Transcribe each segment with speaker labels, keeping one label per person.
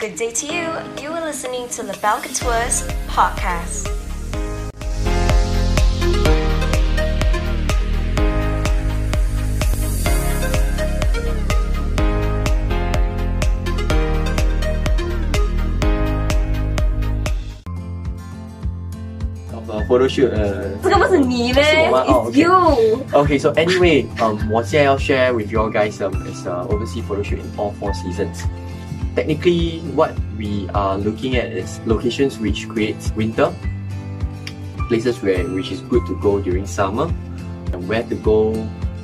Speaker 1: Good day to you. You are listening to Lebel Couture's podcast.
Speaker 2: uh, photo shoot. Uh,
Speaker 1: 这个不是你嘞
Speaker 2: 是我吗？哦
Speaker 1: It's you.
Speaker 2: Okay, so anyway, um, 我现在要 share with you all guys um, is uh, overseas photo shoot in all four seasons. Technically, what we are looking at is locations which creates winter, places where which is good to go during summer, and where to go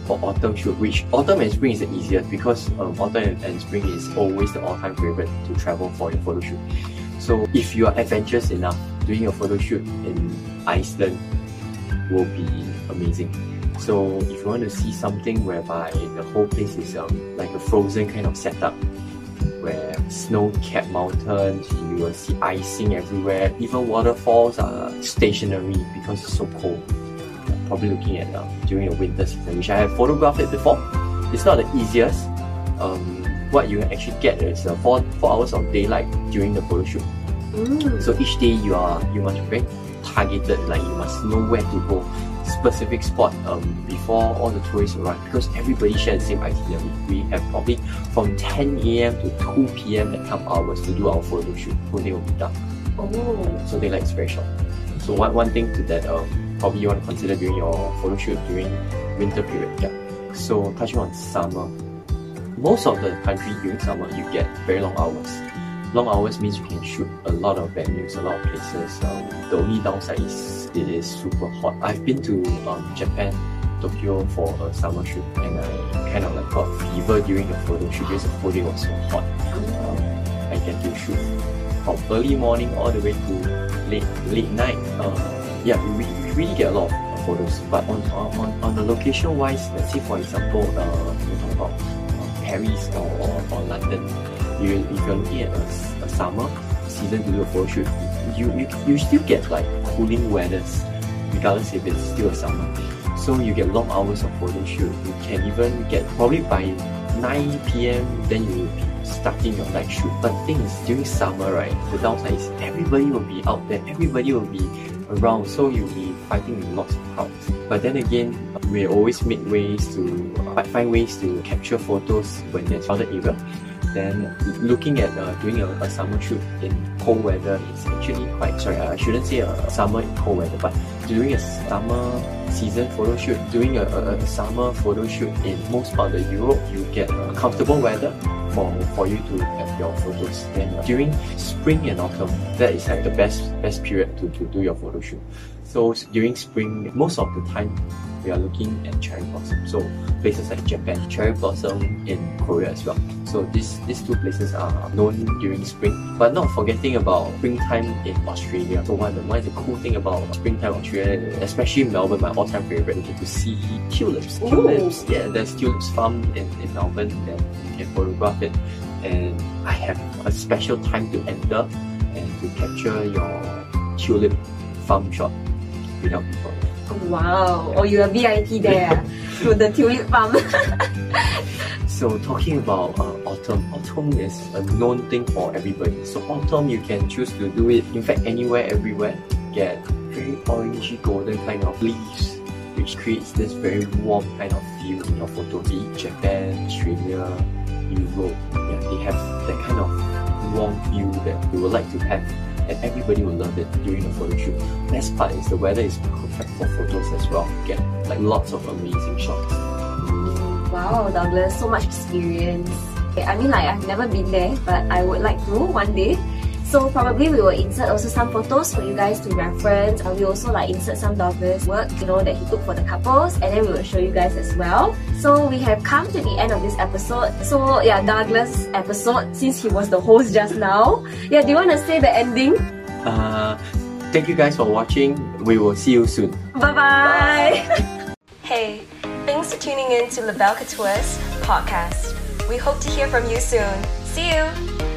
Speaker 2: for autumn shoot. Which autumn and spring is the easiest because um, autumn and, and spring is always the all-time favorite to travel for your photo shoot. So if you are adventurous enough, doing a photo shoot in Iceland will be amazing. So if you want to see something whereby the whole place is um, like a frozen kind of setup, where snow-capped mountains, you will see icing everywhere. Even waterfalls are stationary because it's so cold. Probably looking at uh, during the winter season, which I have photographed it before. It's not the easiest. Um, what you actually get is uh, four four hours of daylight during the photo shoot.
Speaker 1: Mm.
Speaker 2: So each day you are you must be very targeted, like you must know where to go, specific spot um, before all the tourists arrive because everybody shares the same itinerary. We have probably from 10 a.m. to 2 p.m. at some hours to do our photo shoot. Whole day will be dark.
Speaker 1: Oh.
Speaker 2: So is very short. So one, one thing to that um, probably you want to consider during your photo shoot during winter period. Yeah. So touching on summer, most of the country during summer you get very long hours. Long hours means you can shoot a lot of venues, a lot of places. Um, the only downside is it is super hot. I've been to um, Japan, Tokyo for a summer shoot, and I kind of like got fever during the photo shoot because the day was so hot. Um, I get to shoot from early morning all the way to late late night. Uh, yeah, we, we really get a lot of photos. But on on, on the location wise, let's say for example, uh, we talk about uh, Paris or, or London. You if you're looking at a, a summer season to do a photo shoot, you, you you still get like cooling weathers, regardless if it's still a summer. So you get long hours of photo shoot. You can even get probably by 9 p.m. then you starting your night shoot. But the thing is, during summer, right, the downside is everybody will be out there, everybody will be around, so you'll be fighting with lots of crowds. But then again, we always make ways to uh, find ways to capture photos when there's crowded area. Then looking at uh, doing a, a summer shoot in cold weather is actually quite sorry. I shouldn't say a summer in cold weather, but doing a summer season photo shoot, doing a, a, a summer photo shoot in most part of Europe, you get uh, comfortable weather for, for you to have your photos. Then uh, during spring and autumn, that is like the best best period to, to do your photo shoot. So during spring, most of the time we are looking at cherry blossom. So places like Japan, cherry blossom in Korea as well. So these these two places are known during spring, but not forgetting about springtime in Australia. So one, one is the cool thing about springtime Australia, especially Melbourne, my all-time favorite, you get to see tulips.
Speaker 1: Ooh.
Speaker 2: Tulips, yeah, there's tulips farm in, in Melbourne, and you can photograph it. And I have a special time to enter and to capture your tulip farm shot without people.
Speaker 1: Wow. Oh, you're a VIP there. to the tulip farm.
Speaker 2: So talking about uh, autumn, autumn is a known thing for everybody. So autumn, you can choose to do it. In fact, anywhere, everywhere, get very orangey golden kind of leaves, which creates this very warm kind of feel in your photo. Be Japan, Australia, Europe, yeah, they have that kind of warm feel that we would like to have. And everybody will love it during the photo shoot. Best part is the weather is perfect for photos as well. Get like lots of amazing shots.
Speaker 1: Wow, Douglas, so much experience. I mean, like, I've never been there, but I would like to one day. So probably we will insert also some photos for you guys to reference. And we also like insert some Douglas work, you know, that he took for the couples, and then we will show you guys as well. So we have come to the end of this episode. So yeah, Douglas episode since he was the host just now. Yeah, do you want to say the ending?
Speaker 2: Uh, thank you guys for watching. We will see you soon.
Speaker 1: Bye bye. hey, thanks for tuning in to LaBelle Couture's podcast. We hope to hear from you soon. See you.